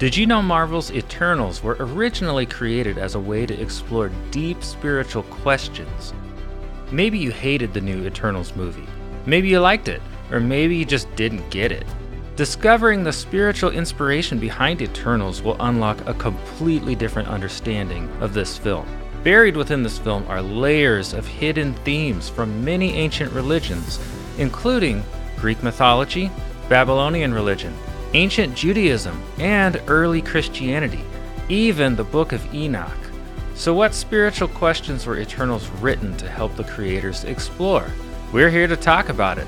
Did you know Marvel's Eternals were originally created as a way to explore deep spiritual questions? Maybe you hated the new Eternals movie. Maybe you liked it, or maybe you just didn't get it. Discovering the spiritual inspiration behind Eternals will unlock a completely different understanding of this film. Buried within this film are layers of hidden themes from many ancient religions, including Greek mythology, Babylonian religion, ancient Judaism, and early Christianity, even the Book of Enoch. So, what spiritual questions were Eternals written to help the creators explore? We're here to talk about it.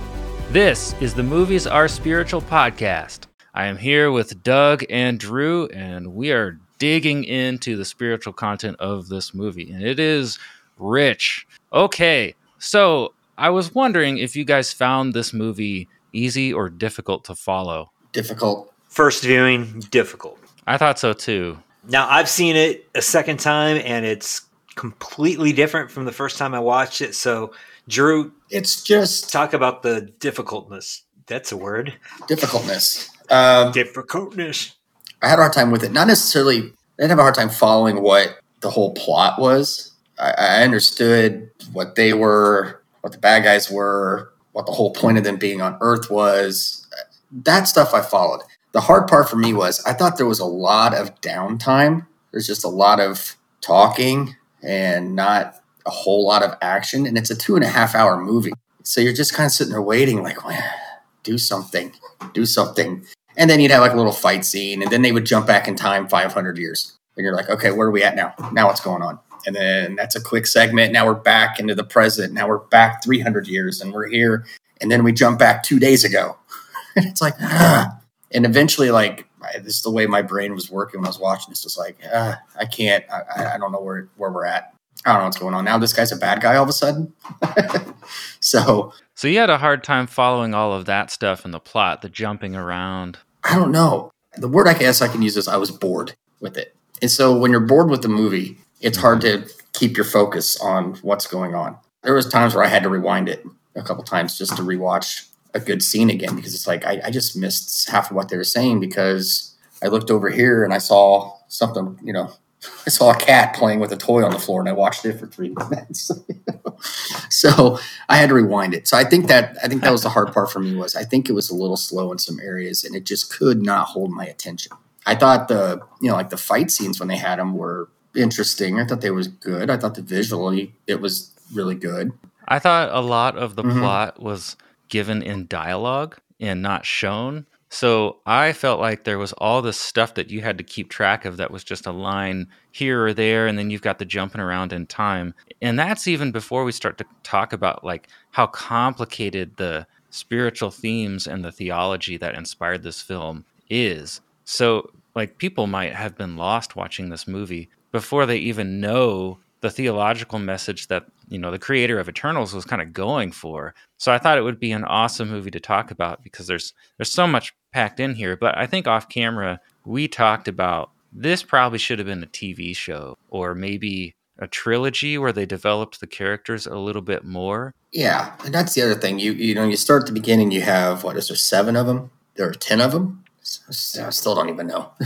This is the Movies Are Spiritual podcast. I am here with Doug and Drew, and we are digging into the spiritual content of this movie, and it is rich. Okay, so I was wondering if you guys found this movie easy or difficult to follow. Difficult. First viewing, difficult. I thought so too. Now, I've seen it a second time, and it's completely different from the first time I watched it. So, Drew, It's just talk about the difficultness. That's a word. difficultness. Um, Difficultness. I had a hard time with it. Not necessarily. I didn't have a hard time following what the whole plot was. I, I understood what they were, what the bad guys were, what the whole point of them being on Earth was. That stuff I followed. The hard part for me was I thought there was a lot of downtime. There's just a lot of talking and not a whole lot of action. And it's a two and a half hour movie. So you're just kind of sitting there waiting, like, well, do something, do something. And then you'd have like a little fight scene, and then they would jump back in time 500 years. And you're like, okay, where are we at now? Now what's going on? And then that's a quick segment. Now we're back into the present. Now we're back 300 years, and we're here. And then we jump back two days ago. and it's like, ah. And eventually, like, I- this is the way my brain was working when I was watching this. It's like, ah, I can't, I- I, I don't know where, where we're at. I don't know what's going on. Now this guy's a bad guy all of a sudden. so So you had a hard time following all of that stuff in the plot, the jumping around. I don't know. The word I guess I can use is I was bored with it. And so when you're bored with the movie, it's hard to keep your focus on what's going on. There was times where I had to rewind it a couple times just to rewatch a good scene again because it's like I, I just missed half of what they were saying because I looked over here and I saw something, you know, I saw a cat playing with a toy on the floor and I watched it for three minutes. so I had to rewind it. So I think that I think that was the hard part for me was I think it was a little slow in some areas and it just could not hold my attention. I thought the you know like the fight scenes when they had them were interesting. I thought they was good. I thought the visually it was really good. I thought a lot of the Mhm. plot was given in dialogue and not shown. So I felt like there was all this stuff that you had to keep track of that was just a line here or there, and then you've got the jumping around in time. And that's even before we start to talk about like how complicated the spiritual themes and the theology that inspired this film is. So like people might have been lost watching this movie before they even know the theological message that you know the creator of Eternals was kind of going for. So I thought it would be an awesome movie to talk about because there's there's so much packed in here. But I think off camera we talked about this probably should have been a TV show or maybe a trilogy where they developed the characters a little bit more. Yeah, and that's the other thing. You you know you start at the beginning. You have what is there seven of them? There are ten of them. I still don't even know.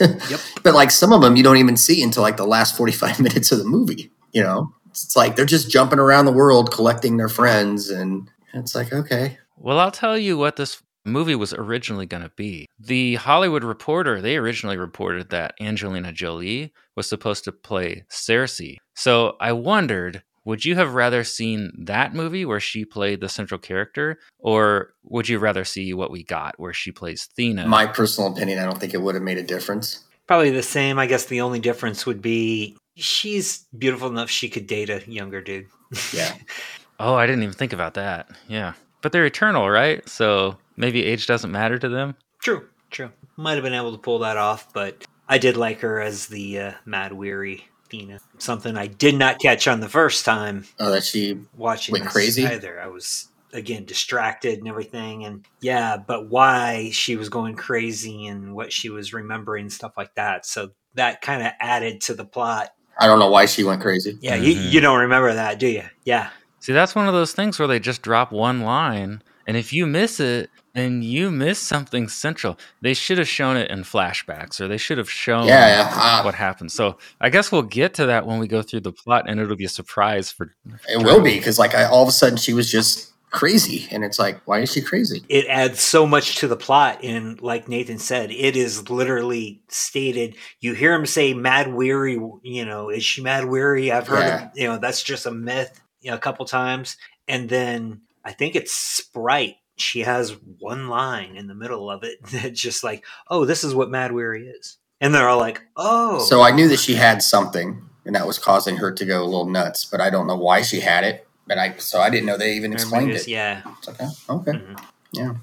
Yep. But like some of them you don't even see until like the last forty five minutes of the movie. You know, it's like they're just jumping around the world collecting their friends, and it's like okay, Well, I'll tell you what this movie was originally going to be. The Hollywood Reporter, they originally reported that Angelina Jolie was supposed to play Sersi. So I wondered, would you have rather seen that movie where she played the central character, or would you rather see what we got where she plays Thena? my personal opinion, I don't think it would have made a difference. Probably the same. I guess the only difference would be she's beautiful enough she could date a younger dude. Yeah. oh, I didn't even think about that. Yeah. But they're eternal, right? So maybe age doesn't matter to them. True, true. Might have been able to pull that off, but I did like her as the uh, Mahd Wy'ry Athena. Something I did not catch on the first time Oh, that she watching Went crazy? either. I was again distracted and everything, and yeah, but why she was going crazy and what she was remembering, stuff like that. So that kind of added to the plot. I don't know why she went crazy. Yeah, you, Mhm. you don't remember that, do you? Yeah, See, that's one of those things where they just drop one line And if you miss it, then you miss something central. They should have shown it in flashbacks, or they should have shown Yeah, yeah. Uh, what happened. So I guess we'll get to that when we go through the plot, and it'll be a surprise for. it will be because like I, all of a sudden she was just crazy, and it's like, why is she crazy? it adds so much to the plot and like nathan said it is literally stated you hear him say Mahd Wy'ry you know is she Mahd Wy'ry i've heard Yeah. you know that's just a myth you know, a couple times and then i think it's sprite she has one line in the middle of it that's just like oh this is what Mahd Wy'ry is and they're all like oh So I knew that she had something, and that was causing her to go a little nuts. But I don't know why she had it. But I so I didn't know they even explained maybe it. yeah It's like, oh, okay, Mhm. yeah,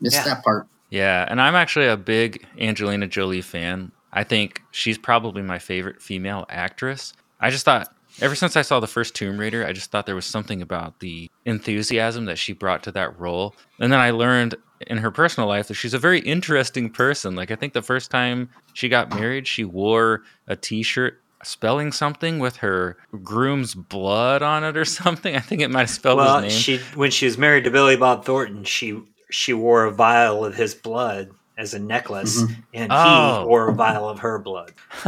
missed Yeah. that part. Yeah, and I'm actually a big Angelina Jolie fan. I think she's probably my favorite female actress. I just thought, ever since I saw the first Tomb Raider, I just thought there was something about the enthusiasm that she brought to that role. And then I learned in her personal life that she's a very interesting person. Like, I think the first time she got married, she wore a t shirt spelling something with her groom's blood on it or something. I think it might have spelled well his name. she when she was married to billy bob thornton she she wore a vial of his blood as a necklace Mhm. and Oh. he wore a vial of her blood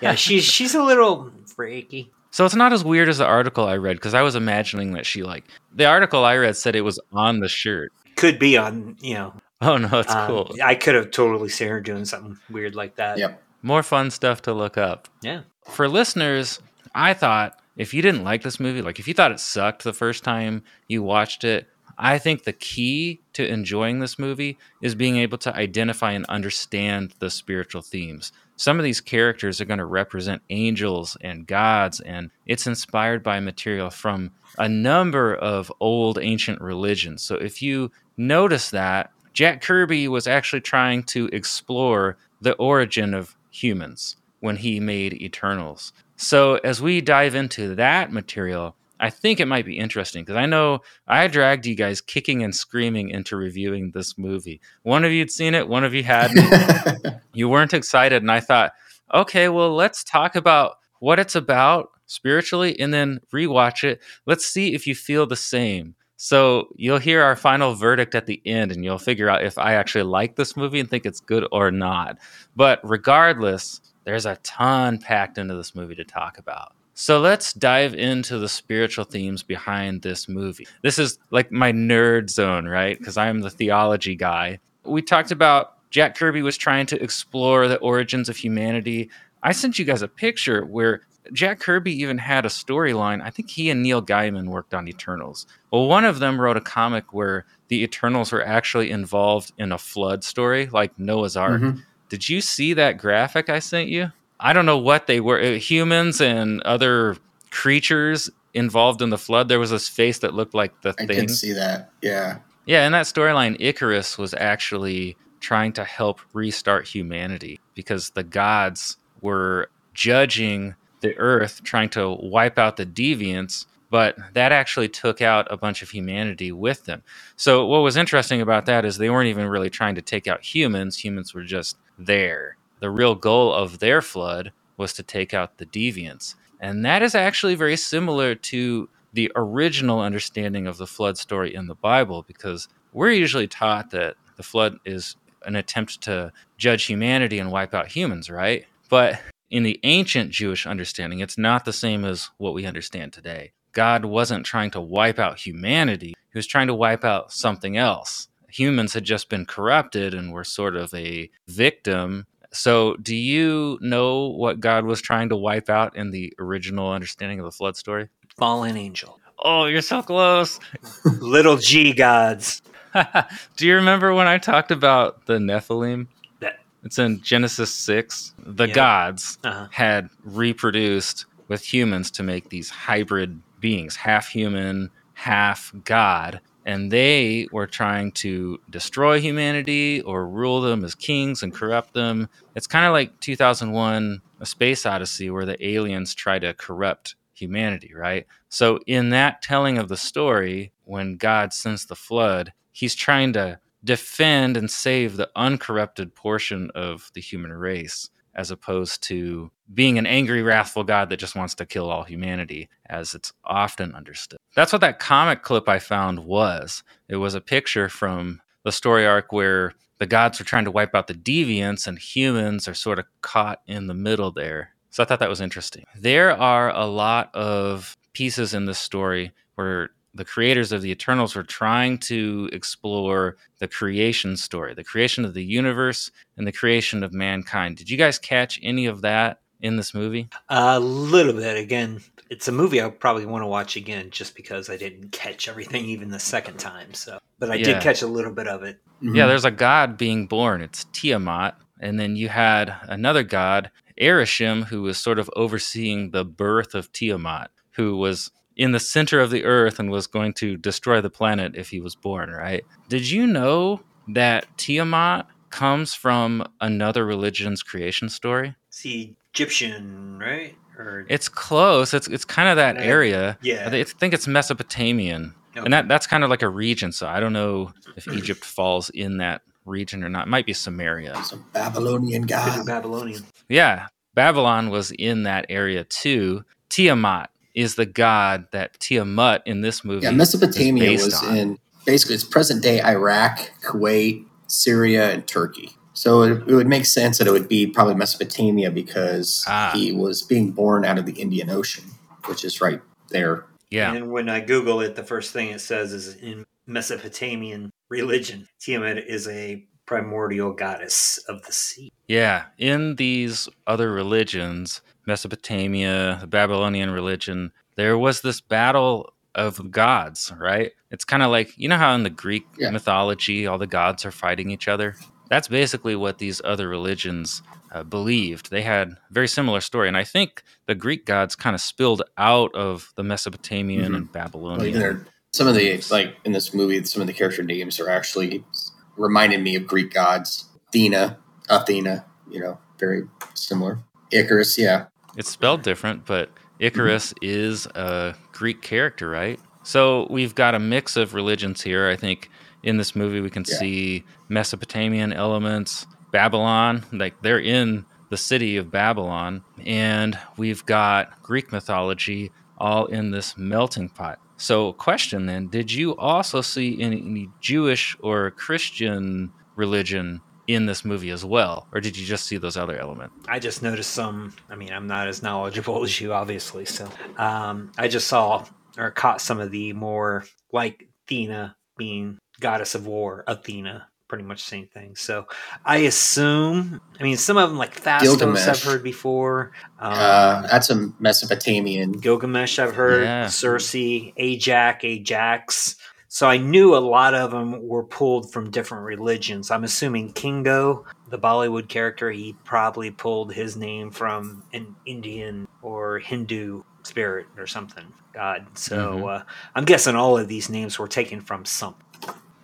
yeah she's she's a little freaky So it's not as weird as the article I read because I was imagining that she like the article I read said it was on the shirt. could be on you know Oh no, it's um, cool. i could have totally seen her doing something weird like that Yep. More fun stuff to look up. yeah For listeners, I thought if you didn't like this movie, like if you thought it sucked the first time you watched it, I think the key to enjoying this movie is being able to identify and understand the spiritual themes. Some of these characters are going to represent angels and gods, and it's inspired by material from a number of old ancient religions. So if you notice that, Jack Kirby was actually trying to explore the origin of humans when he made Eternals. So as we dive into that material, I think it might be interesting because I know I dragged you guys kicking and screaming into reviewing this movie. One of you had seen it, one of you hadn't. you weren't excited, and I thought, okay, well, let's talk about what it's about spiritually and then rewatch it. Let's see if you feel the same. So you'll hear our final verdict at the end, and you'll figure out if I actually like this movie and think it's good or not. But regardless, there's a ton packed into this movie to talk about. So let's dive into the spiritual themes behind this movie. This is like my nerd zone, right? Because I'm the theology guy. We talked about Jack Kirby was trying to explore the origins of humanity. I sent you guys a picture where Jack Kirby even had a storyline. I think he and Neil Gaiman worked on Eternals. Well, one of them wrote a comic where the Eternals were actually involved in a flood story, like Noah's Ark. Mhm. Did you see that graphic I sent you? I don't know what they were. uh, Humans and other creatures involved in the flood. There was this face that looked like the thing. I thing. did see that. Yeah. Yeah, in that storyline, Icarus was actually trying to help restart humanity because the gods were judging the earth, trying to wipe out the deviants, but that actually took out a bunch of humanity with them. So, what was interesting about that is they weren't even really trying to take out humans, humans were just there. The real goal of their flood was to take out the deviants. And that is actually very similar to the original understanding of the flood story in the Bible because we're usually taught that the flood is an attempt to judge humanity and wipe out humans, right? But in the ancient Jewish understanding, it's not the same as what we understand today. God wasn't trying to wipe out humanity, He was trying to wipe out something else. Humans had just been corrupted and were sort of a victim. So, do you know what God was trying to wipe out in the original understanding of the flood story? fallen angel Oh, you're so close. little g gods Do you remember when I talked about the Nephilim? That- It's in Genesis 6. The Yeah. gods uh-huh. had reproduced with humans to make these hybrid beings, half human, half god. And they were trying to destroy humanity or rule them as kings and corrupt them. It's kind of like 2001 A Space Odyssey, where the aliens try to corrupt humanity, right? So, in that telling of the story, when God sends the flood, he's trying to defend and save the uncorrupted portion of the human race. As opposed to being an angry, wrathful God that just wants to kill all humanity, as it's often understood. That's what that comic clip I found was. It was a picture from the story arc where the gods are trying to wipe out the deviants and humans are sort of caught in the middle there. So I thought that was interesting. There are a lot of pieces in this story where the creators of the Eternals were trying to explore the creation story, the creation of the universe and the creation of mankind. Did you guys catch any of that in this movie? A little bit. Again, it's a movie I probably want to watch again just because I didn't catch everything even the second time. So, but I Yeah. did catch a little bit of it. Mhm. Yeah, there's a god being born. It's Tiamat. And then you had another god, Arishem, who was sort of overseeing the birth of Tiamat, who was in the center of the earth and was going to destroy the planet if he was born, right? Did you know that Tiamat comes from another religion's creation story? It's the Egyptian, right? Or It's close. It's it's kind of that Yeah. area. yeah, I think it's Mesopotamian. Okay. And that, that's kind of like a region. So I don't know if Egypt falls in that region or not. It might be Samaria. Some Babylonian Could be god. Babylonian. Yeah, Babylon was in that area too. Tiamat is the god that Tiamat in this movie. Yeah, Mesopotamia is was on. in basically it's present day Iraq, Kuwait, Syria, and Turkey. So it, it would make sense that it would be probably Mesopotamia because Ah. he was being born out of the Indian Ocean, which is right there. Yeah, And when I Google it, the first thing it says is in Mesopotamian religion, Tiamat is a primordial goddess of the sea. yeah. In these other religions, Mesopotamia, the Babylonian religion, there was this battle of gods, right? It's kind of like you know how in the Greek Yeah. mythology all the gods are fighting each other. That's basically what these other religions uh, believed. They had a very similar story, and I think the Greek gods kind of spilled out of the Mesopotamian Mhm. and Babylonian. there- some of the like in this movie, some of the character names are actually reminded me of Greek gods. Athena, Athena, you know, very similar. Icarus, yeah, It's spelled different, but Icarus is a Greek character, right? So we've got a mix of religions here. I think in this movie we can Yeah. see Mesopotamian elements, Babylon, like they're in the city of Babylon, and we've got Greek mythology all in this melting pot. So, question then, did you also see any, any Jewish or Christian religion in this movie as well? Or did you just see those other elements? I just noticed some. I mean, I'm not as knowledgeable as you, obviously. So um, I just saw or caught some of the more like Athena being goddess of war, Athena, pretty much the same thing. So I assume. I mean, some of them like Phastos Gilgamesh. I've heard before. Um, uh, that's a Mesopotamian. Gilgamesh, I've heard. Yeah. Sersi, Ajax, Ajax. So I knew a lot of them were pulled from different religions. I'm assuming Kingo, the Bollywood character, he probably pulled his name from an Indian or Hindu spirit or something, god. So Mhm. uh, I'm guessing all of these names were taken from something.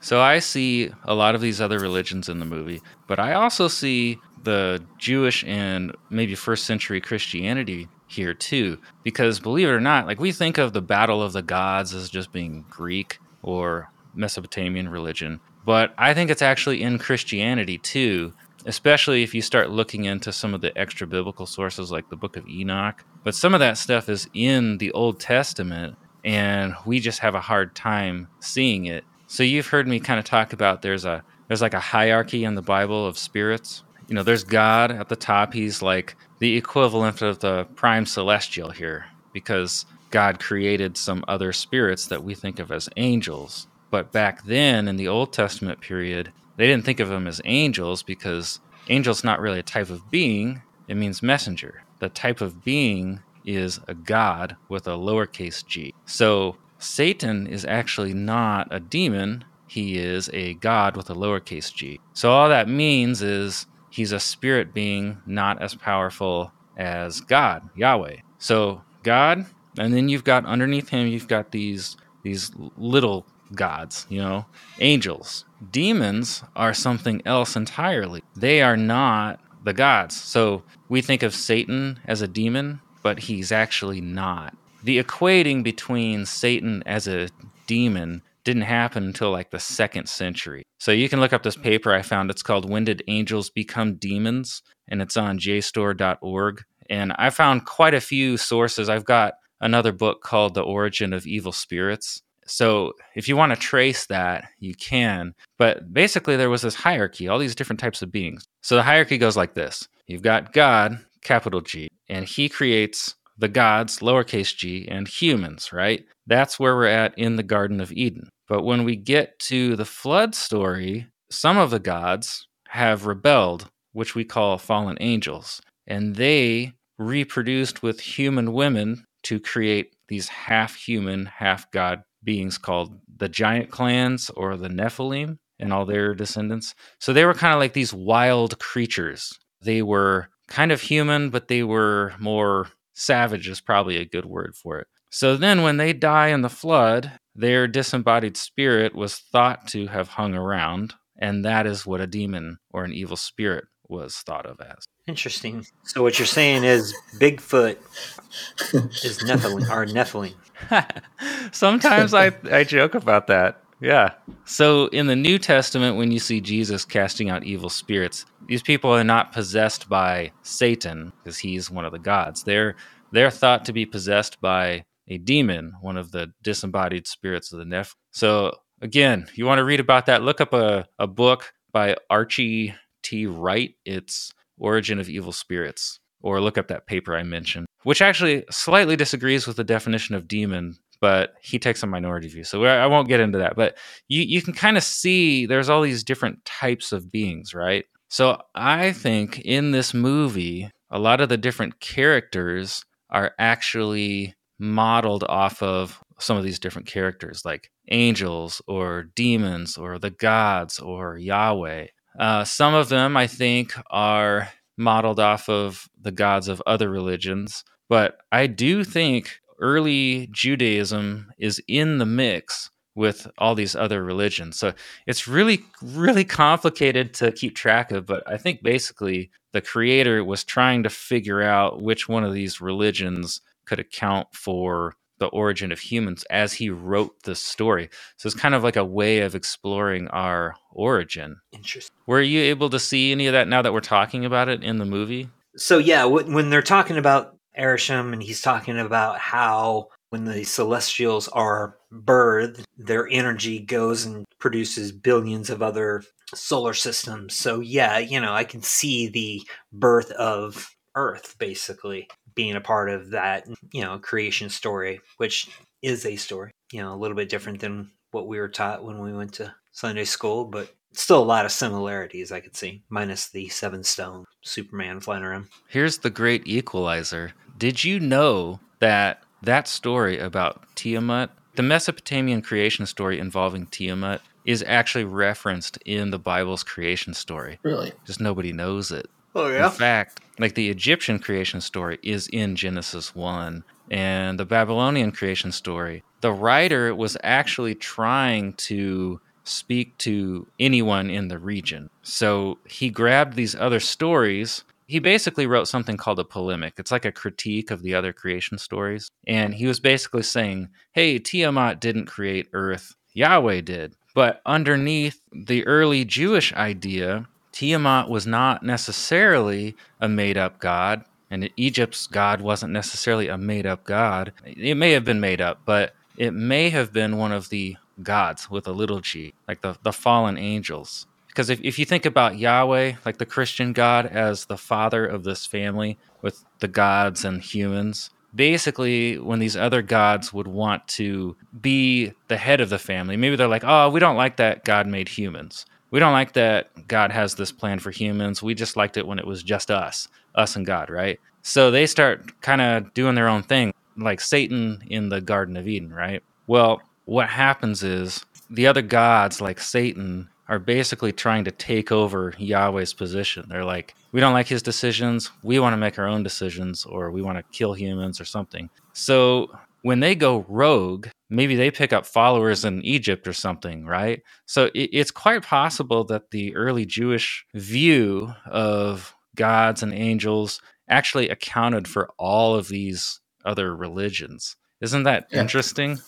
So I see a lot of these other religions in the movie, but I also see the Jewish and maybe first century Christianity here too. Because believe it or not, like we think of the Battle of the Gods as just being Greek or Mesopotamian religion, but I think it's actually in Christianity too, especially if you start looking into some of the extra biblical sources like the book of Enoch. But some of that stuff is in the Old Testament, and we just have a hard time seeing it. So you've heard me kind of talk about there's a there's like a hierarchy in the Bible of spirits. You know, there's God at the top. He's like the equivalent of the prime celestial here because God created some other spirits that we think of as angels. But back then in the Old Testament period, they didn't think of them as angels because angel's not really a type of being, it means messenger. The type of being is a god with a lowercase g. So Satan is actually not a demon, he is a god with a lowercase g. So all that means is he's a spirit being not as powerful as God, Yahweh. So God, and then you've got underneath him you've got these these little gods, you know, angels. Demons are something else entirely. They are not the gods. So we think of Satan as a demon, but he's actually not. The equating between Satan as a demon didn't happen until like the second century. So you can look up this paper I found. It's called When Did Angels Become Demons? And it's on jstor.org. And I found quite a few sources. I've got another book called The Origin of Evil Spirits. So if you want to trace that, you can. But basically, there was this hierarchy, all these different types of beings. So the hierarchy goes like this You've got God, capital G, and he creates the gods, lowercase g, and humans, right? That's where we're at in the Garden of Eden. But when we get to the flood story, some of the gods have rebelled, which we call fallen angels, and they reproduced with human women to create these half human, half god beings called the giant clans or the Nephilim and all their descendants. So they were kind of like these wild creatures. They were kind of human, but they were more savage, is probably a good word for it. So then, when they die in the flood, their disembodied spirit was thought to have hung around, and that is what a demon or an evil spirit was thought of as. Interesting. So what you're saying is Bigfoot is Nephilim or Nephilim. Sometimes I, I joke about that. Yeah. So in the New Testament, when you see Jesus casting out evil spirits, these people are not possessed by Satan because he's one of the gods. They're they're thought to be possessed by a demon, one of the disembodied spirits of the Neph. So again, you want to read about that, look up a, a book by Archie T. Wright. It's Origin of Evil Spirits. Or look up that paper I mentioned, which actually slightly disagrees with the definition of demon but he takes a minority view. So I won't get into that. But you, you can kind of see there's all these different types of beings, right? So I think in this movie, a lot of the different characters are actually modeled off of some of these different characters, like angels or demons or the gods or Yahweh. Uh, some of them, I think, are modeled off of the gods of other religions. But I do think early Judaism is in the mix with all these other religions. So it's really, really complicated to keep track of. But I think basically the creator was trying to figure out which one of these religions could account for the origin of humans as he wrote the story. So it's kind of like a way of exploring our origin. Interesting. Were you able to see any of that now that we're talking about it in the movie? So yeah, when they're talking about Arishem, and he's talking about how when the celestials are birthed, their energy goes and produces billions of other solar systems. So, yeah, you know, I can see the birth of Earth basically being a part of that, you know, creation story, which is a story, you know, a little bit different than what we were taught when we went to Sunday school, but still a lot of similarities I could see, minus the seven stone Superman flying around. Here's the great equalizer. Did you know that that story about Tiamat, the Mesopotamian creation story involving Tiamat, is actually referenced in the Bible's creation story? Really? Just nobody knows it. Oh, yeah. In fact, like the Egyptian creation story is in Genesis 1 and the Babylonian creation story. The writer was actually trying to speak to anyone in the region. So he grabbed these other stories. He basically wrote something called a polemic. It's like a critique of the other creation stories. And he was basically saying, hey, Tiamat didn't create Earth, Yahweh did. But underneath the early Jewish idea, Tiamat was not necessarily a made up god, and Egypt's god wasn't necessarily a made up god. It may have been made up, but it may have been one of the gods with a little g, like the, the fallen angels. Because if, if you think about Yahweh, like the Christian God, as the father of this family with the gods and humans, basically, when these other gods would want to be the head of the family, maybe they're like, oh, we don't like that God made humans. We don't like that God has this plan for humans. We just liked it when it was just us, us and God, right? So they start kind of doing their own thing, like Satan in the Garden of Eden, right? Well, what happens is the other gods, like Satan, are basically trying to take over Yahweh's position. They're like, we don't like his decisions. We want to make our own decisions, or we want to kill humans or something. So when they go rogue, maybe they pick up followers in Egypt or something, right? So it's quite possible that the early Jewish view of gods and angels actually accounted for all of these other religions. Isn't that yeah. interesting?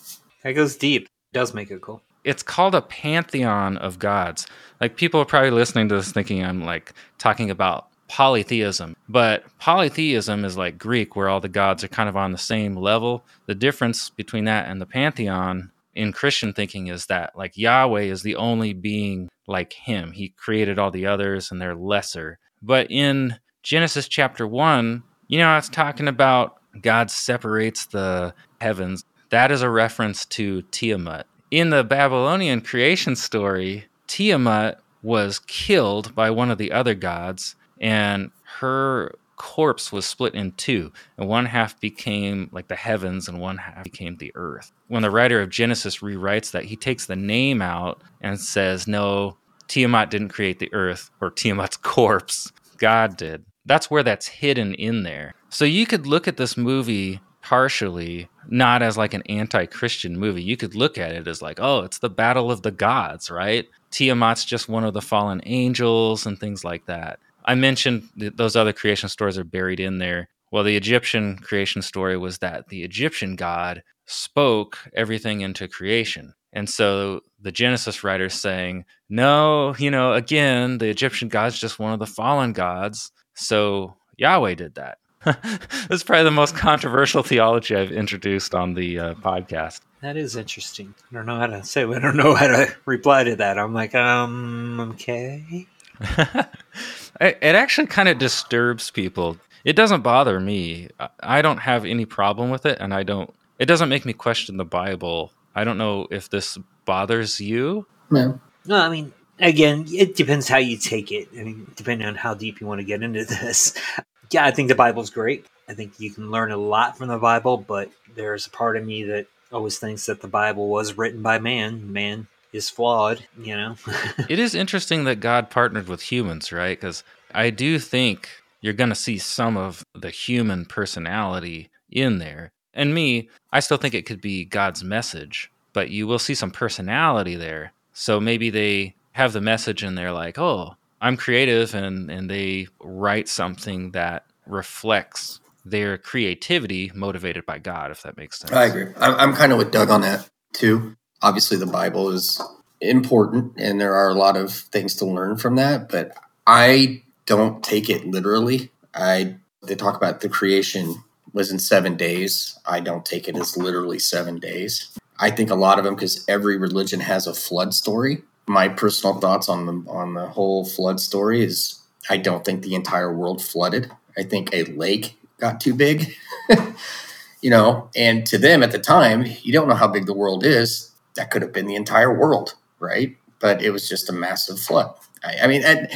That goes deep. It does make it cool. it's called a pantheon of gods. Like people are probably listening to this thinking I'm like talking about polytheism, but polytheism is like Greek, where all the gods are kind of on the same level. The difference between that and the pantheon in Christian thinking is that like Yahweh is the only being like him. He created all the others and they're lesser. But in Genesis chapter 1, you know, it's talking about God separates the heavens. That is a reference to Tiamat. In the Babylonian creation story, Tiamat was killed by one of the other gods, and her corpse was split in two, and one half became like the heavens, and one half became the earth. When the writer of Genesis rewrites that, he takes the name out and says, No, Tiamat didn't create the earth or Tiamat's corpse. God did. That's where that's hidden in there. So you could look at this movie partially not as like an anti-christian movie you could look at it as like oh it's the battle of the gods right tiamat's just one of the fallen angels and things like that i mentioned th- those other creation stories are buried in there well the egyptian creation story was that the egyptian god spoke everything into creation and so the genesis writer's saying no you know again the egyptian god's just one of the fallen gods so yahweh did that That's probably the most controversial theology I've introduced on the uh, podcast. That is interesting. I don't know how to say. I don't know how to reply to that. I'm like, um, okay. it actually kind of disturbs people. It doesn't bother me. I don't have any problem with it, and I don't. It doesn't make me question the Bible. I don't know if this bothers you. No. No, I mean, again, it depends how you take it. I mean, depending on how deep you want to get into this yeah, I think the Bible's great. I think you can learn a lot from the Bible, but there's a part of me that always thinks that the Bible was written by man. Man is flawed, you know. it is interesting that God partnered with humans, right? Because I do think you're going to see some of the human personality in there. And me, I still think it could be God's message, but you will see some personality there. So maybe they have the message and they're like, oh, I'm creative and and they write something that reflects their creativity motivated by God, if that makes sense. I agree. I'm, I'm kind of with Doug on that too. Obviously, the Bible is important and there are a lot of things to learn from that, but I don't take it literally. I they talk about the creation was in seven days. I don't take it as literally seven days. I think a lot of them because every religion has a flood story my personal thoughts on the on the whole flood story is I don't think the entire world flooded. I think a lake got too big. you know, and to them at the time, you don't know how big the world is. That could have been the entire world, right? But it was just a massive flood. I, I mean, and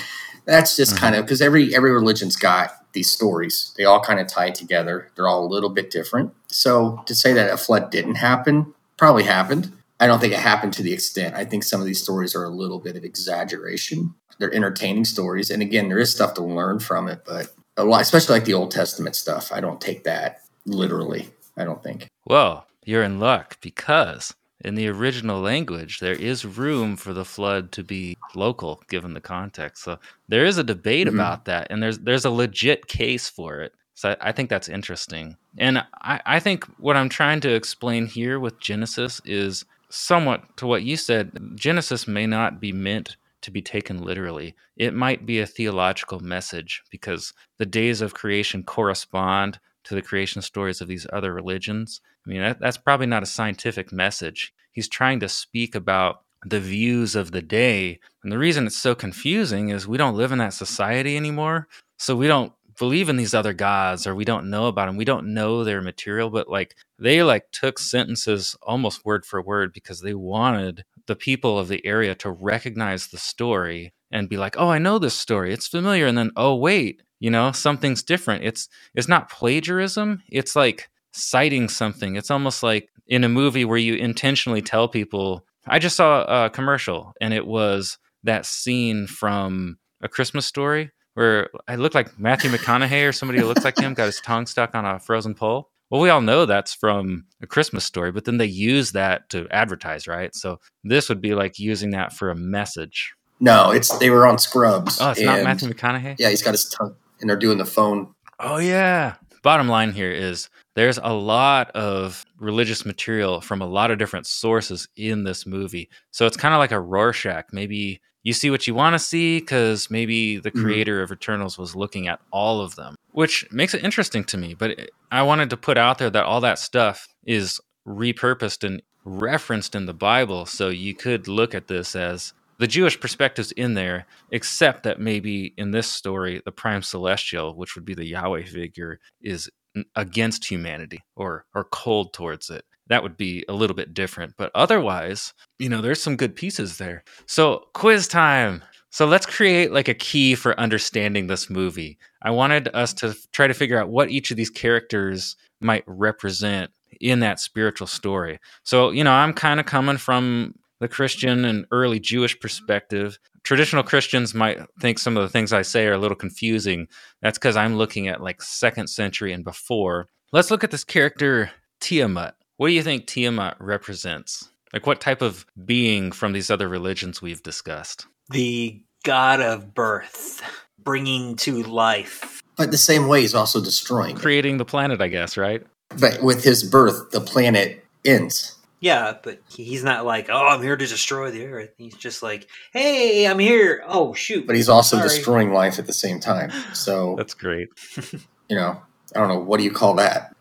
that's just mm-hmm. kind of because every every religion's got these stories. They all kind of tie together. They're all a little bit different. So to say that a flood didn't happen probably happened. I don't think it happened to the extent. I think some of these stories are a little bit of exaggeration. They're entertaining stories, and again, there is stuff to learn from it, but a lot, especially like the Old Testament stuff, I don't take that literally. I don't think. Well, you're in luck because in the original language, there is room for the flood to be local, given the context. So there is a debate mm-hmm. about that, and there's there's a legit case for it. So I, I think that's interesting, and I, I think what I'm trying to explain here with Genesis is somewhat to what you said, Genesis may not be meant to be taken literally. It might be a theological message because the days of creation correspond to the creation stories of these other religions. I mean, that, that's probably not a scientific message. He's trying to speak about the views of the day. And the reason it's so confusing is we don't live in that society anymore. So we don't believe in these other gods or we don't know about them we don't know their material but like they like took sentences almost word for word because they wanted the people of the area to recognize the story and be like oh i know this story it's familiar and then oh wait you know something's different it's it's not plagiarism it's like citing something it's almost like in a movie where you intentionally tell people i just saw a commercial and it was that scene from a christmas story where I look like Matthew McConaughey or somebody who looks like him got his tongue stuck on a frozen pole. Well, we all know that's from a Christmas story, but then they use that to advertise, right? So this would be like using that for a message. No, it's they were on Scrubs. Oh, it's not Matthew McConaughey. Yeah, he's got his tongue, and they're doing the phone. Oh yeah, bottom line here is there's a lot of religious material from a lot of different sources in this movie. So it's kind of like a Rorschach. Maybe you see what you want to see because maybe the Mhm. creator of Eternals was looking at all of them, which makes it interesting to me. But it- I wanted to put out there that all that stuff is repurposed and referenced in the Bible. So you could look at this as the Jewish perspectives in there, except that maybe in this story, the prime celestial, which would be the Yahweh figure, is against humanity or or cold towards it. That would be a little bit different. But otherwise, you know, there's some good pieces there. So quiz time. So let's create like a key for understanding this movie. I wanted us to try to figure out what each of these characters might represent in that spiritual story. So, you know, I'm kind of coming from the Christian and early Jewish perspective. Traditional Christians might think some of the things I say are a little confusing. That's because I'm looking at like second century and before. Let's look at this character, Tiamat. What do you think Tiamat represents? Like, what type of being from these other religions we've discussed? The god of birth, bringing to life. But the same way, he's also destroying. it. Creating the planet, I guess, right? But with his birth, the planet ends. Yeah, but he's not like, oh, I'm here to destroy the earth. He's just like, hey, I'm here. Oh, shoot. But he's also Sorry. destroying life at the same time. So, That's great. you know, I don't know. What do you call that?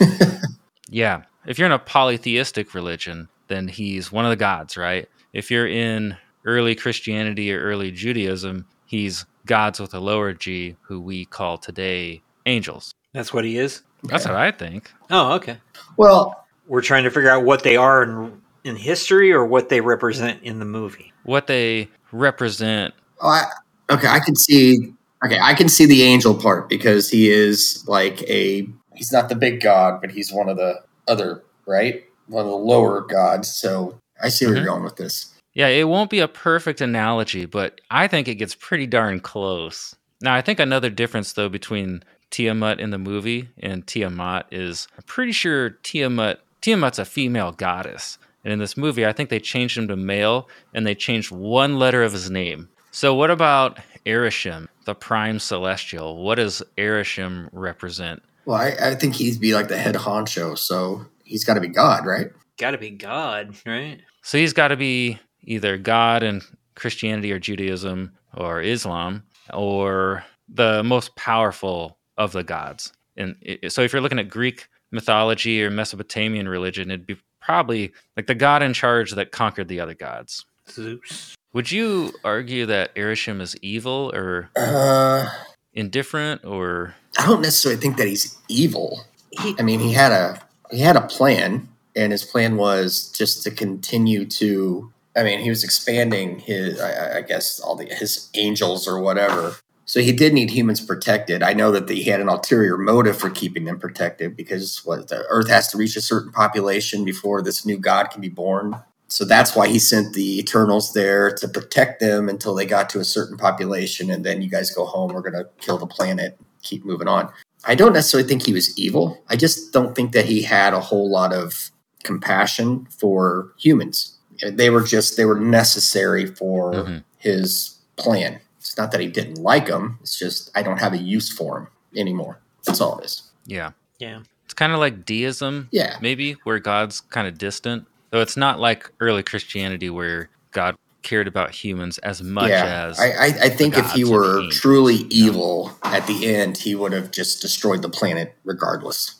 Yeah. If you're in a polytheistic religion, then he's one of the gods, right? If you're in early Christianity or early Judaism, he's gods with a lower g, who we call today angels. That's what he is. That's Okay. what I think. Oh, okay. Well, We're trying to figure out what they are in, in history or what they represent in the movie. What they represent. Oh, I, okay, I can see. Okay, I can see the angel part because he is like a. He's not the big god, but he's one of the other right, one of the lower gods. So I see where Mhm. you're going with this. Yeah, it won't be a perfect analogy, but I think it gets pretty darn close. Now, I think another difference, though, between Tiamat in the movie and Tiamat is I'm pretty sure Tiamat Tiamat's a female goddess. And in this movie, I think they changed him to male and they changed one letter of his name. So, what about Arishem, the prime celestial? What does Arishem represent? Well, I, I think he'd be like the head honcho, so he's got to be God, right? Got to be God, right? So he's got to be either God in Christianity or Judaism or Islam, or the most powerful of the gods. And so if you're looking at Greek mythology or Mesopotamian religion, it'd be probably like the god in charge that conquered the other gods. Zeus. Would you argue that Arishem is evil or Uh, indifferent or I don't necessarily think that he's evil. He, I mean, he had a he had a plan, and his plan was just to continue to. I mean, he was expanding his, I- I, I guess, all the his angels or whatever. So he did need humans protected. I know that he had an ulterior motive for keeping them protected because what the Earth has to reach a certain population before this new god can be born. So that's why he sent the Eternals there to protect them until they got to a certain population, and then you guys go home. We're gonna kill the planet, keep moving on. I don't necessarily think he was evil. I just don't think that he had a whole lot of compassion for humans. They were just they were necessary for Mhm. his plan. It's not that he didn't like them. It's just I don't have a use for them anymore. That's all it is. yeah. yeah. It's kind of like deism, Yeah. maybe, where God's kind of distant. Though it's not like early Christianity where God cared about humans as much yeah. as I, I, I think if he were truly you know? evil at the end, he would have just destroyed the planet regardless.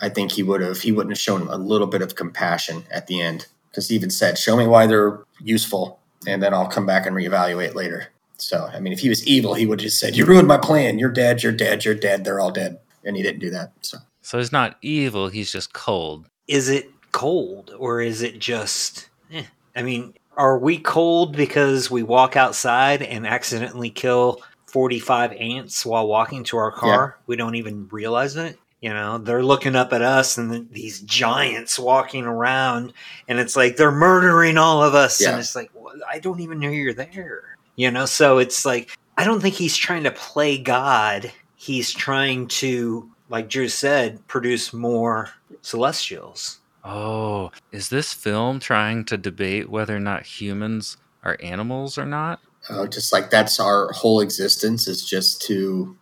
I think he would have he wouldn't have shown a little bit of compassion at the end because he even said, "Show me why they're useful, and then I'll come back and reevaluate later." So, I mean, if he was evil, he would have just said, "You ruined my plan. You're dead. You're dead. You're dead. They're all dead." And he didn't do that. So, So he's not evil, he's just cold. Is it cold or is it just. Eh. I mean, are we cold because we walk outside and accidentally kill 45 ants while walking to our car? We don't even realize it. You know, they're looking up at us and then these giants walking around, and it's like they're murdering all of us. Yeah. And it's like, well, I don't even know you're there. You know, so it's like, I don't think he's trying to play God. He's trying to, like Drew said, produce more celestials. Oh, is this film trying to debate whether or not humans are animals or not? uh, just like that's our whole existence is just to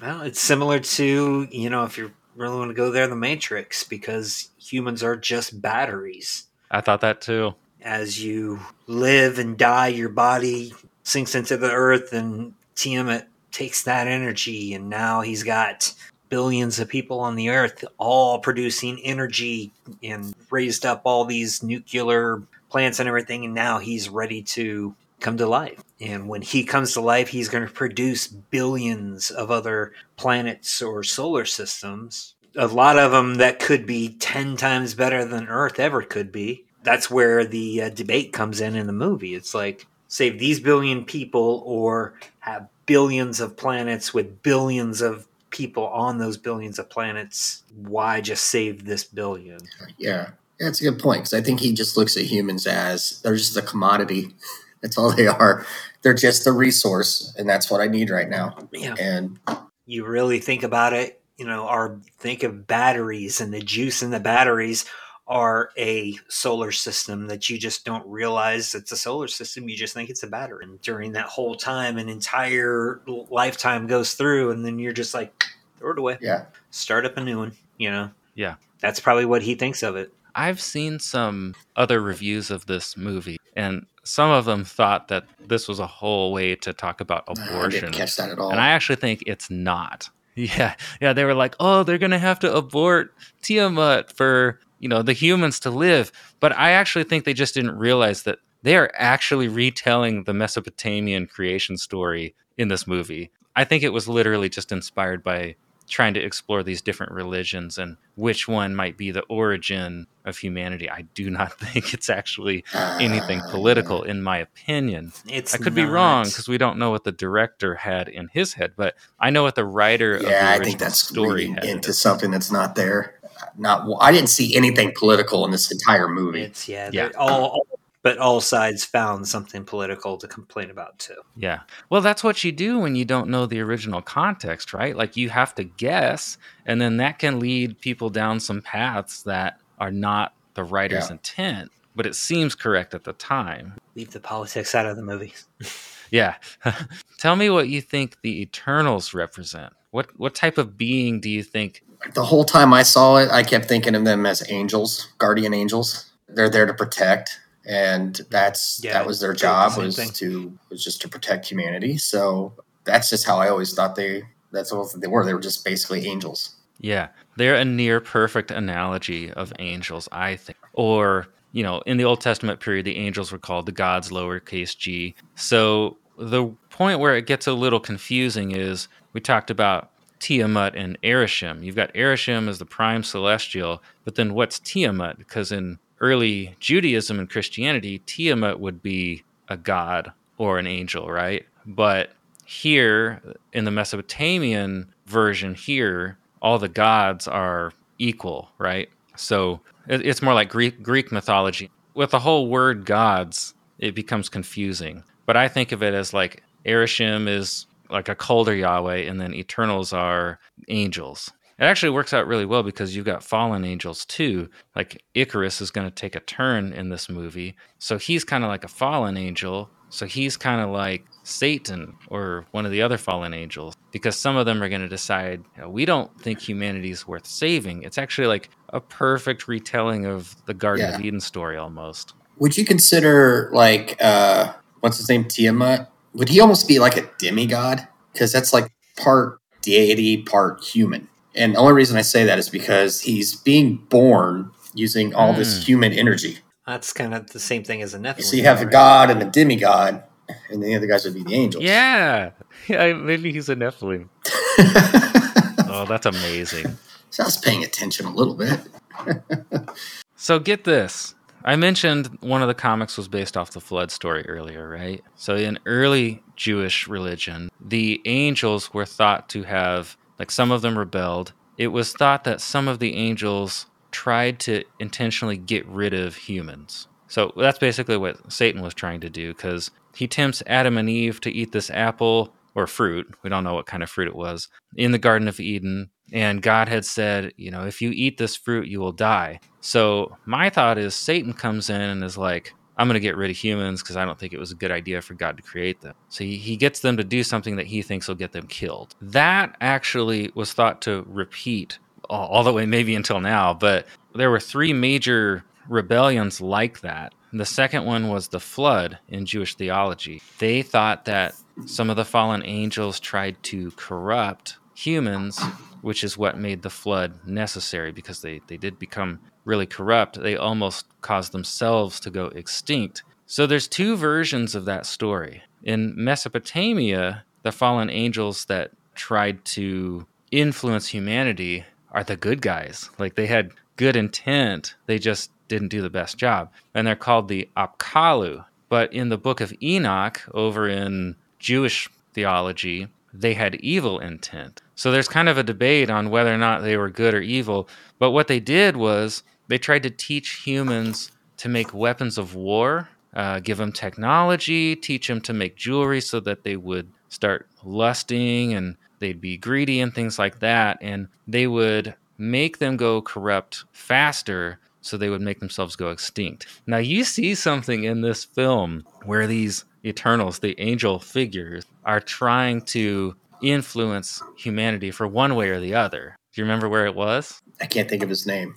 Well, it's similar to, you know, if you really want to go there, the Matrix, because humans are just batteries. I thought that too. As you live and die, your body sinks into the earth, and Tiamat takes that energy, and now he's got billions of people on the earth all producing energy and raised up all these nuclear plants and everything, and now he's ready to come to life. And when he comes to life, he's going to produce billions of other planets or solar systems. A lot of them that could be 10 times better than Earth ever could be. That's where the uh, debate comes in in the movie. It's like, save these billion people or have billions of planets with billions of people on those billions of planets. Why just save this billion? Yeah. That's a good point because I think he just looks at humans as they're just a commodity. That's all they are. They're just a resource, and that's what I need right now. Yeah. And You really think about it, you know, or think of batteries and the juice in the batteries are a solar system that you just don't realize it's a solar system. You just think it's a battery. And during that whole time, an entire lifetime goes through, and then you're just like, throw it away, yeah, start up a new one, you know? Yeah. That's probably what he thinks of it. I've seen some other reviews of this movie, and some of them thought that this was a whole way to talk about I abortion. didn't catch that at all. And I actually think it's not. Yeah, yeah. They were like, "Oh, they're gonna have to abort Tiamat for you know the humans to live," but I actually think they just didn't realize that they are actually retelling the Mesopotamian creation story in this movie. I think it was literally just inspired by trying to explore these different religions and which one might be the origin of humanity. I do not think it's actually anything political, in my opinion. It's I could be wrong because we don't know what the director had in his head, but I know what the writer of the Yeah, I think that's story had. into something that's not there. Not, I didn't see anything political in this entire movie. It's yeah, Yeah. all, all but all sides found something political to complain about too. Yeah. Well, that's what you do when you don't know the original context, right? Like you have to guess, and then that can lead people down some paths that are not the writer's Yeah. intent, but it seems correct at the time. Leave the politics out of the movie. Yeah. Tell me what you think the Eternals represent. What what type of being do you think? The whole time I saw it, I kept thinking of them as angels, guardian angels. They're there to protect, and that's Yeah, that was their job the was thing. to was just to protect humanity. So that's just how I always thought they that's what they were. They were just basically angels. Yeah, they're a near perfect analogy of angels, I think. Or, you know, in the Old Testament period, the angels were called the gods, lowercase g. So the point where it gets a little confusing is we talked about Tiamat and Arishem. You've got Arishem as the prime celestial, but then what's Tiamat? Because in early Judaism and Christianity, Tiamat would be a god or an angel, right? But here in the Mesopotamian version, here all the gods are equal, right? So it's more like Greek Greek mythology. With the whole word gods, it becomes confusing. But I think of it as like Arishem is like a colder Yahweh, and then Eternals are angels. It actually works out really well because you've got fallen angels too. Like Ikaris is going to take a turn in this movie. So he's kind of like a fallen angel. So he's kind of like Satan or one of the other fallen angels because some of them are going to decide "You know, we don't think humanity is worth saving. It's actually like a perfect retelling of the Garden of Eden story almost. Would you consider like uh what's his name Tiamat? Would he almost be like a demigod? Because that's like part deity, part human. And the only reason I say that is because he's being born using all Mm. this human energy. That's kind of the same thing as a Nephilim. So you have a right? god and a demigod, and the other guys would be the angels. Yeah. Yeah, maybe he's a Nephilim. Oh, that's amazing. so I was paying attention a little bit. So get this. I mentioned one of the comics was based off the flood story earlier, right? So in early Jewish religion, the angels were thought to have like some of them rebelled. It was thought that some of the angels tried to intentionally get rid of humans. So that's basically what Satan was trying to do cuz he tempts Adam and Eve to eat this apple or fruit. We don't know what kind of fruit it was in the garden of Eden and God had said, you know, if you eat this fruit, you will die. So my thought is Satan comes in and is like, I'm going to get rid of humans because I don't think it was a good idea for God to create them. So he, he gets them to do something that he thinks will get them killed. That actually was thought to repeat all, all the way maybe until now, but there were three major rebellions like that. The second one was the flood in Jewish theology. They thought that some of the fallen angels tried to corrupt humans, which is what made the flood necessary because they, they did become really corrupt. They almost caused themselves to go extinct. So there's two versions of that story. In Mesopotamia, the fallen angels that tried to influence humanity are the good guys. Like they had good intent, they just didn't do the best job. And they're called the Apkallu. But in the book of Enoch, over in Jewish theology, they had evil intent. So there's kind of a debate on whether or not they were good or evil. But what they did was they tried to teach humans to make weapons of war, uh, give them technology, teach them to make jewelry so that they would start lusting and they'd be greedy and things like that. And they would make them go corrupt faster so they would make themselves go extinct. Now, you see something in this film where these Eternals, the angel figures, are trying to influence humanity for one way or the other. Do you remember where it was? I can't think of his name.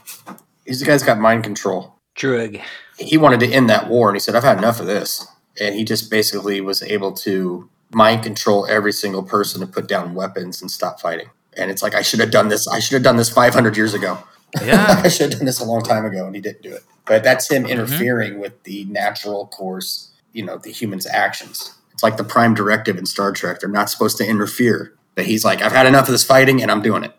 He's the guy's got mind control. Druig. He wanted to end that war, and he said, "I've had enough of this." And he just basically was able to mind control every single person to put down weapons and stop fighting. And it's like I should have done this. I should have done this 500 years ago. Yeah. I should have done this a long time ago, and he didn't do it. But that's him Mm-hmm. interfering with the natural course, you know, the human's actions. It's like the prime directive in Star Trek. They're not supposed to interfere. But he's like, I've had enough of this fighting, and I'm doing it.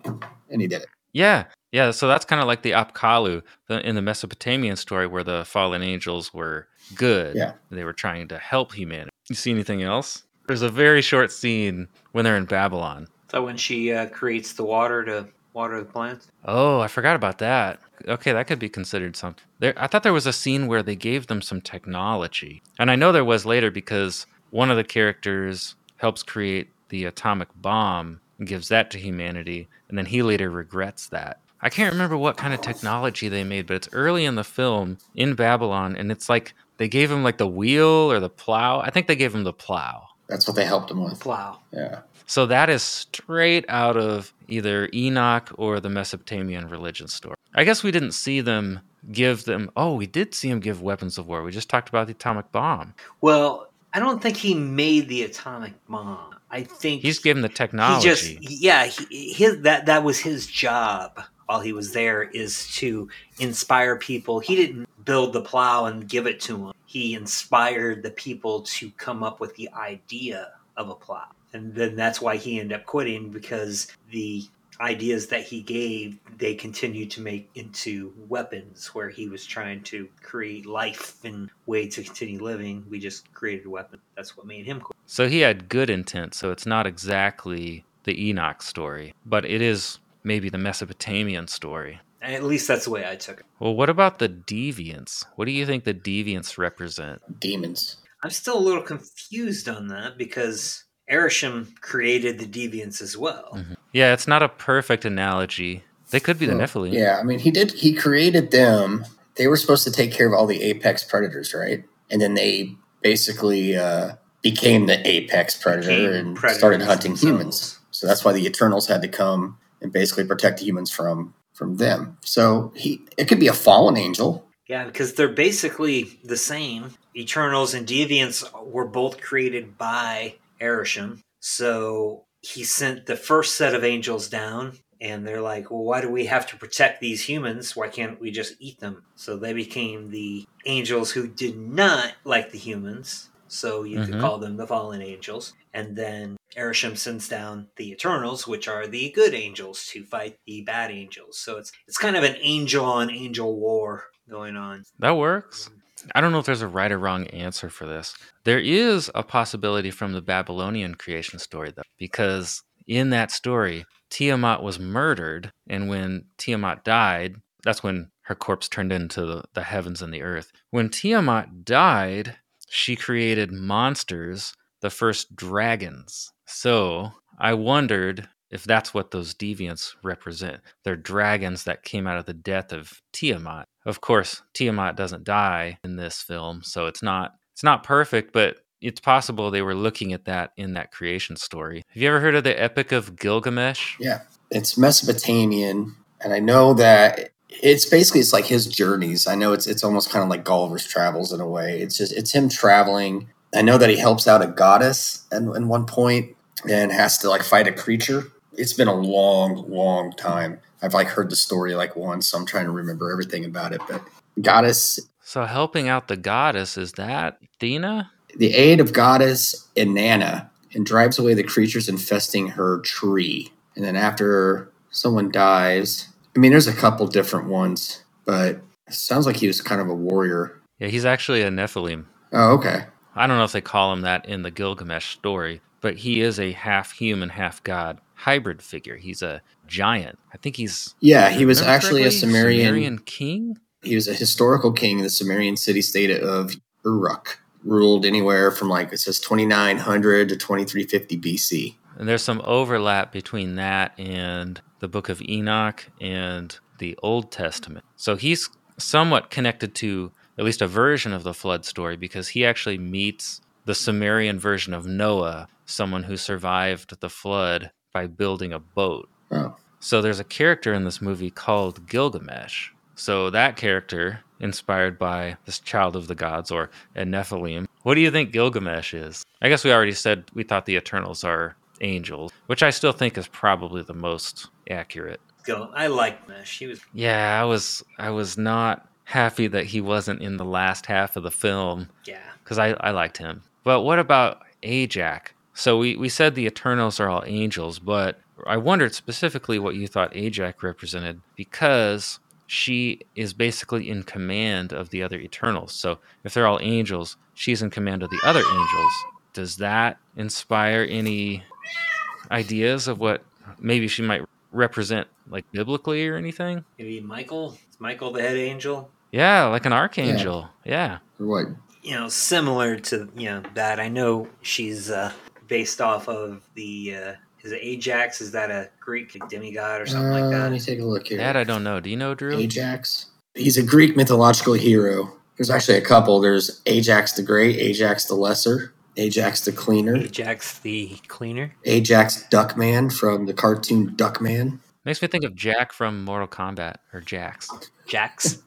And he did it. Yeah, yeah. So that's kind of like the Apkallu the, in the Mesopotamian story, where the fallen angels were good. Yeah. they were trying to help humanity. You see anything else? There's a very short scene when they're in Babylon. So when she uh, creates the water to water the plants. Oh, I forgot about that. Okay, that could be considered something. There, I thought there was a scene where they gave them some technology, and I know there was later because one of the characters helps create the atomic bomb and gives that to humanity, and then he later regrets that. I can't remember what kind of technology they made, but it's early in the film in Babylon, and it's like they gave him like the wheel or the plow. I think they gave him the plow. That's what they helped him with. Plow. Yeah. So that is straight out of either Enoch or the Mesopotamian religion story. I guess we didn't see them give them. Oh, we did see him give weapons of war. We just talked about the atomic bomb. Well, I don't think he made the atomic bomb. I think He's given the technology. he just yeah he, his that that was his job while he was there is to inspire people he didn't build the plow and give it to them he inspired the people to come up with the idea of a plow and then that's why he ended up quitting because the ideas that he gave they continued to make into weapons where he was trying to create life and way to continue living we just created a weapon that's what made him quit so he had good intent. So it's not exactly the Enoch story, but it is maybe the Mesopotamian story. at least that's the way i took it Well, what about the deviants? What do you think the deviants represent? Demons. I'm still a little confused on that because Arishem created the deviants as well. Mhm. Yeah, it's not a perfect analogy. They could be the Well, Nephilim. Yeah, I mean, he did. He created them. They were supposed to take care of all the apex predators, right? And then they basically uh, became the apex predator Became and started hunting themselves. humans. So that's why the Eternals had to come and basically protect the humans from from them. So he, it could be a fallen angel. Yeah, because they're basically the same. Eternals and deviants were both created by Arishem. So he sent the first set of angels down, and they're like, well, why do we have to protect these humans? Why can't we just eat them? So they became the angels who did not like the humans. So you could Mhm. call them the fallen angels. And then Arishem sends down the Eternals, which are the good angels, to fight the bad angels. So it's it's kind of an angel on angel war going on. That works. I don't know if there's a right or wrong answer for this. There is a possibility from the Babylonian creation story, though, because in that story, Tiamat was murdered, and when Tiamat died, that's when her corpse turned into the, heavens and the earth. When Tiamat died, she created monsters, the first dragons. So I wondered if that's what those deviants represent. They're dragons that came out of the death of Tiamat. Of course, Tiamat doesn't die in this film, so it's not it's not perfect, but it's possible they were looking at that in that creation story. Have you ever heard of the Epic of Gilgamesh? Yeah, it's Mesopotamian, and I know that it's basically it's like his journeys. I know it's it's almost kind of like Gulliver's Travels in a way. It's just it's him traveling. I know that he helps out a goddess at, at one point and has to like fight a creature. It's been a long, long time. I've like heard the story like once, so I'm trying to remember everything about it. But goddess, So helping out the goddess is that Athena? the aid of goddess Inanna, and drives away the creatures infesting her tree. And then after someone dies, I mean, there's a couple different ones, but it sounds like he was kind of a warrior. Yeah, he's actually a Nephilim. Oh, okay. I don't know if they call him that in the Gilgamesh story, but he is a half human, half god hybrid figure. He's a giant. I think he's Yeah, he was actually a Sumerian. Sumerian king. He was a historical king in the Sumerian city state of Uruk, ruled anywhere from like it says 2900 to 2350 BC. And there's some overlap between that and the book of Enoch and the Old Testament. So he's somewhat connected to at least a version of the flood story because he actually meets the Sumerian version of Noah, someone who survived the flood by building a boat. Oh, So there's a character in this movie called Gilgamesh. So that character, inspired by this child of the gods or a Nephilim, what do you think Gilgamesh is? I guess we already said we thought the Eternals are angels, which I still think is probably the most accurate. Go. I like Mesh. He was Yeah, I was I was not happy that he wasn't in the last half of the film yeah. because I, I liked him. But what about Ajax? So we, we said the Eternals are all angels, but I wondered specifically what you thought Ajax represented because she is basically in command of the other Eternals. So if they're all angels, she's in command of the other angels. Does that inspire any ideas of what maybe she might represent, like biblically or anything? Maybe Michael. Is Michael the head angel? Yeah, like an archangel. yeah. or what? you know, similar to you know that. I know she's uh, based off of the uh, is it Ajax? Is that a Greek demigod or something Uh, like that? Let me take a look here. That I don't know. Do you know, Drew? Ajax. He's a Greek mythological hero. There's actually a couple. There's Ajax the Great, Ajax the Lesser, Ajax the Cleaner, Ajax the cleaner. Ajax Duckman from the cartoon Duckman. Makes me think of Jack from Mortal Kombat or Jax. Jax.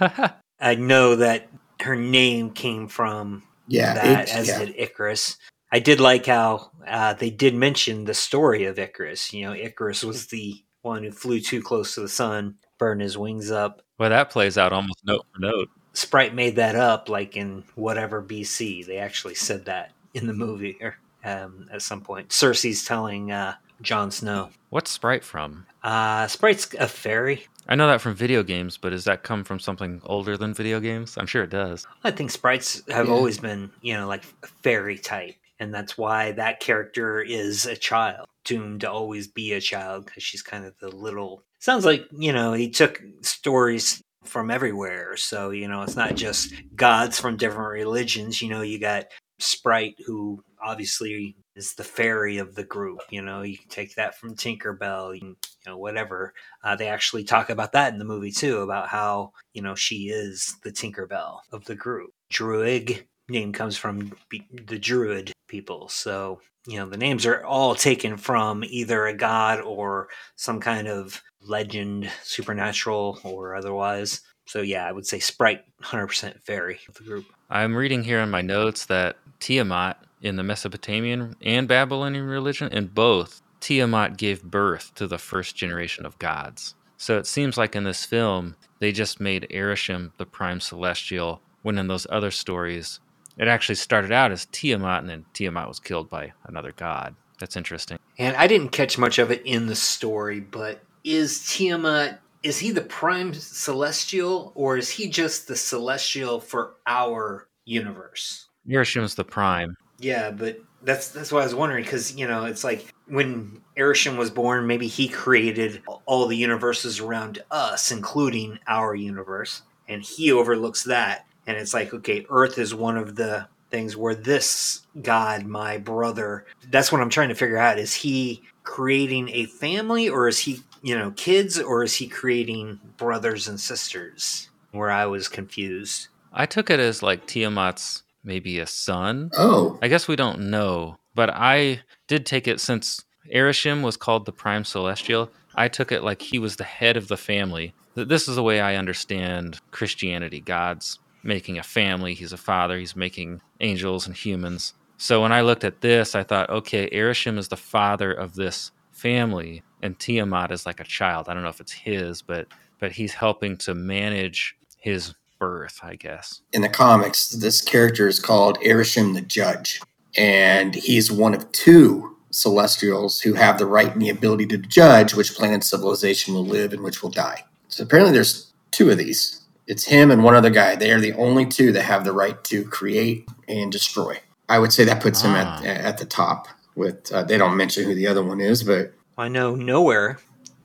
I know that her name came from Yeah, that, Aj- as yeah. did Icarus. I did like how uh, they did mention the story of Icarus. You know, Icarus was the one who flew too close to the sun, burned his wings up. well, that plays out almost note for note. Sprite made that up, like in whatever BC. They actually said that in the movie or um, at some point. Sersi's telling uh, Jon Snow. What's Sprite from? Uh, Sprite's a fairy. I know that from video games, but does that come from something older than video games? I'm sure it does. I think sprites have Yeah. always been, you know, like fairy type, and that's why that character is a child, doomed to always be a child because she's kind of the little. Sounds like you know he took stories from everywhere, so you know it's not just gods from different religions. You know, you got Sprite, who obviously is the fairy of the group. You know, you can take that from Tinkerbell, you, you know, whatever. Uh, they actually talk about that in the movie too, about how you know she is the Tinkerbell of the group. Druig name comes from the Druid people, so you know the names are all taken from either a god or some kind of legend, supernatural or otherwise. So yeah, I would say Sprite, hundred percent fairy of the group. I'm reading here in my notes that Tiamat in the Mesopotamian and Babylonian religion, in both, Tiamat gave birth to the first generation of gods. So it seems like in this film, they just made Arishem the prime celestial, when in those other stories, it actually started out as Tiamat, and then Tiamat was killed by another god. That's interesting. And I didn't catch much of it in the story, but is Tiamat is he the prime celestial or is he just the celestial for our universe? Arishem's the prime. Yeah, but that's that's what I was wondering because you know it's like when Erishim was born, maybe he created all the universes around us, including our universe, and he overlooks that. And it's like, okay, Earth is one of the things where this God, my brother, that's what I'm trying to figure out. Is he creating a family, or is he, you know, kids, or is he creating brothers and sisters? where I was confused. I took it as like Tiamat's maybe a son. Oh, I guess we don't know, but I did take it since Arishem was called the Prime Celestial. I took it like he was the head of the family. Th- This is the way I understand Christianity. God's making a family. He's a father. He's making angels and humans. So when I looked at this, I thought, okay, Arishem is the father of this family, and Tiamat is like a child. I don't know if it's his, but but he's helping to manage his birth, I guess. in the comics, this character is called Arishem the Judge, and he's one of two celestials who have the right and the ability to judge which planet civilization will live and which will die. So apparently, there's two of these. It's him and one other guy. They are the only two that have the right to create and destroy. I would say that puts him Ah. at at the top. With uh, they don't mention who the other one is, but I know Knowhere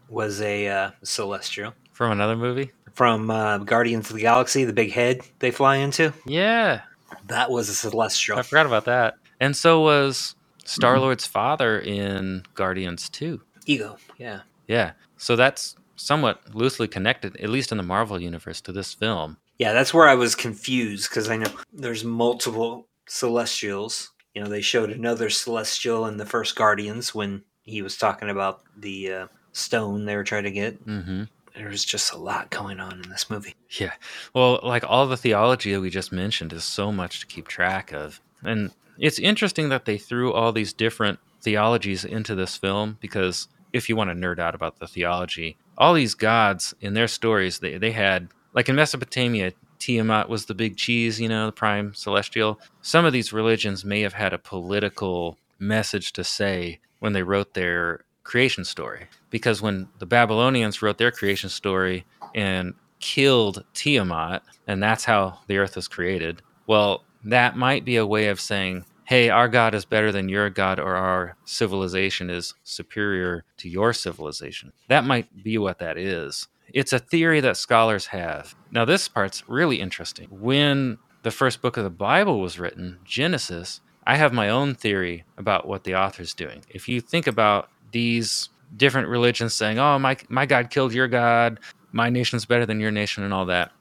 was a uh, celestial From another movie? from uh, Guardians of the Galaxy, the big head they fly into. Yeah, That was a celestial. I forgot about that. And so was Star Lord's father in Guardians 2. Ego, yeah. Yeah. So that's somewhat loosely connected, at least in the Marvel universe, to this film. Yeah, that's where I was confused because I know there's multiple celestials. You know, they showed another celestial in the first Guardians when he was talking about the uh, stone they were trying to get. hmm There's just a lot going on in this movie. Yeah. Well, like all the theology that we just mentioned is so much to keep track of. And it's interesting that they threw all these different theologies into this film because if you want to nerd out about the theology, all these gods in their stories, they, they had, like in Mesopotamia, Tiamat was the big cheese, you know, the prime celestial. Some of these religions may have had a political message to say when they wrote their creation story. Because when the Babylonians wrote their creation story and killed Tiamat, and that's how the earth was created, well, that might be a way of saying, hey, our God is better than your God, or our civilization is superior to your civilization. That might be what that is. It's a theory that scholars have. Now, this part's really interesting. When the first book of the Bible was written, Genesis, I have my own theory about what the author's doing. If you think about these different religions saying, oh, my, my God killed your God, my nation's better than your nation, and all that,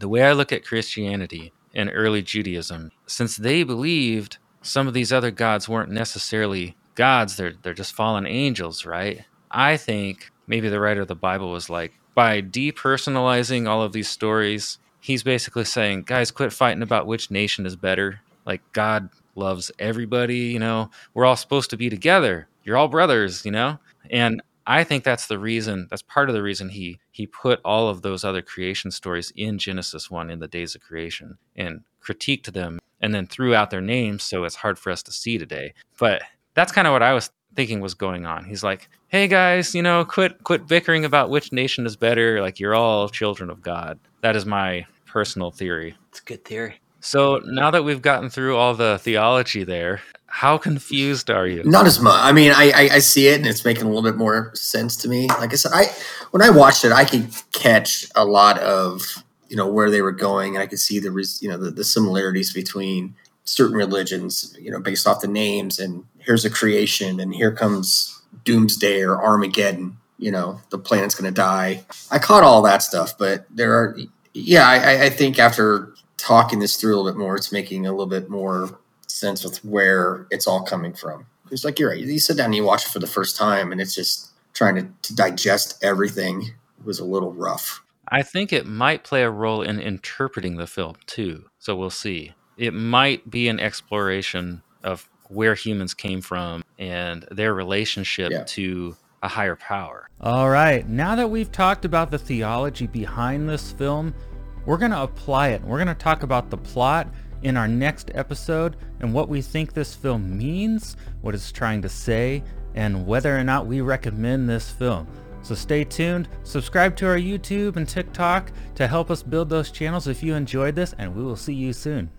the way I look at Christianity and early Judaism, since they believed some of these other gods weren't necessarily gods, they're, they're just fallen angels, right? I think maybe the writer of the Bible was like, by depersonalizing all of these stories, he's basically saying, guys, quit fighting about which nation is better. Like, God loves everybody, you know, we're all supposed to be together. You're all brothers, you know? And I think that's the reason, that's part of the reason he he put all of those other creation stories in Genesis 1 in the days of creation and critiqued them and then threw out their names so it's hard for us to see today. But that's kind of what I was thinking was going on. He's like, "Hey guys, you know, quit quit bickering about which nation is better. Like you're all children of God." That is my personal theory. It's a good theory. So now that we've gotten through all the theology there, how confused are you? Not as much. I mean, I, I I see it, and it's making a little bit more sense to me. Like I said, I when I watched it, I could catch a lot of you know where they were going, and I could see the you know the, the similarities between certain religions, you know, based off the names. And here's a creation, and here comes doomsday or Armageddon. You know, the planet's going to die. I caught all that stuff, but there are, yeah, I, I- I think after talking this through a little bit more, it's making a little bit more sense with where it's all coming from. It's like you're right. You sit down and you watch it for the first time, and it's just trying to, to digest everything was a little rough. I think it might play a role in interpreting the film too. So we'll see. It might be an exploration of where humans came from and their relationship Yeah. to a higher power. All right, now that we've talked about the theology behind this film, we're going to apply it. We're going to talk about the plot in our next episode and what we think this film means, what it's trying to say, and whether or not we recommend this film. So stay tuned, subscribe to our YouTube and TikTok to help us build those channels if you enjoyed this, and we will see you soon.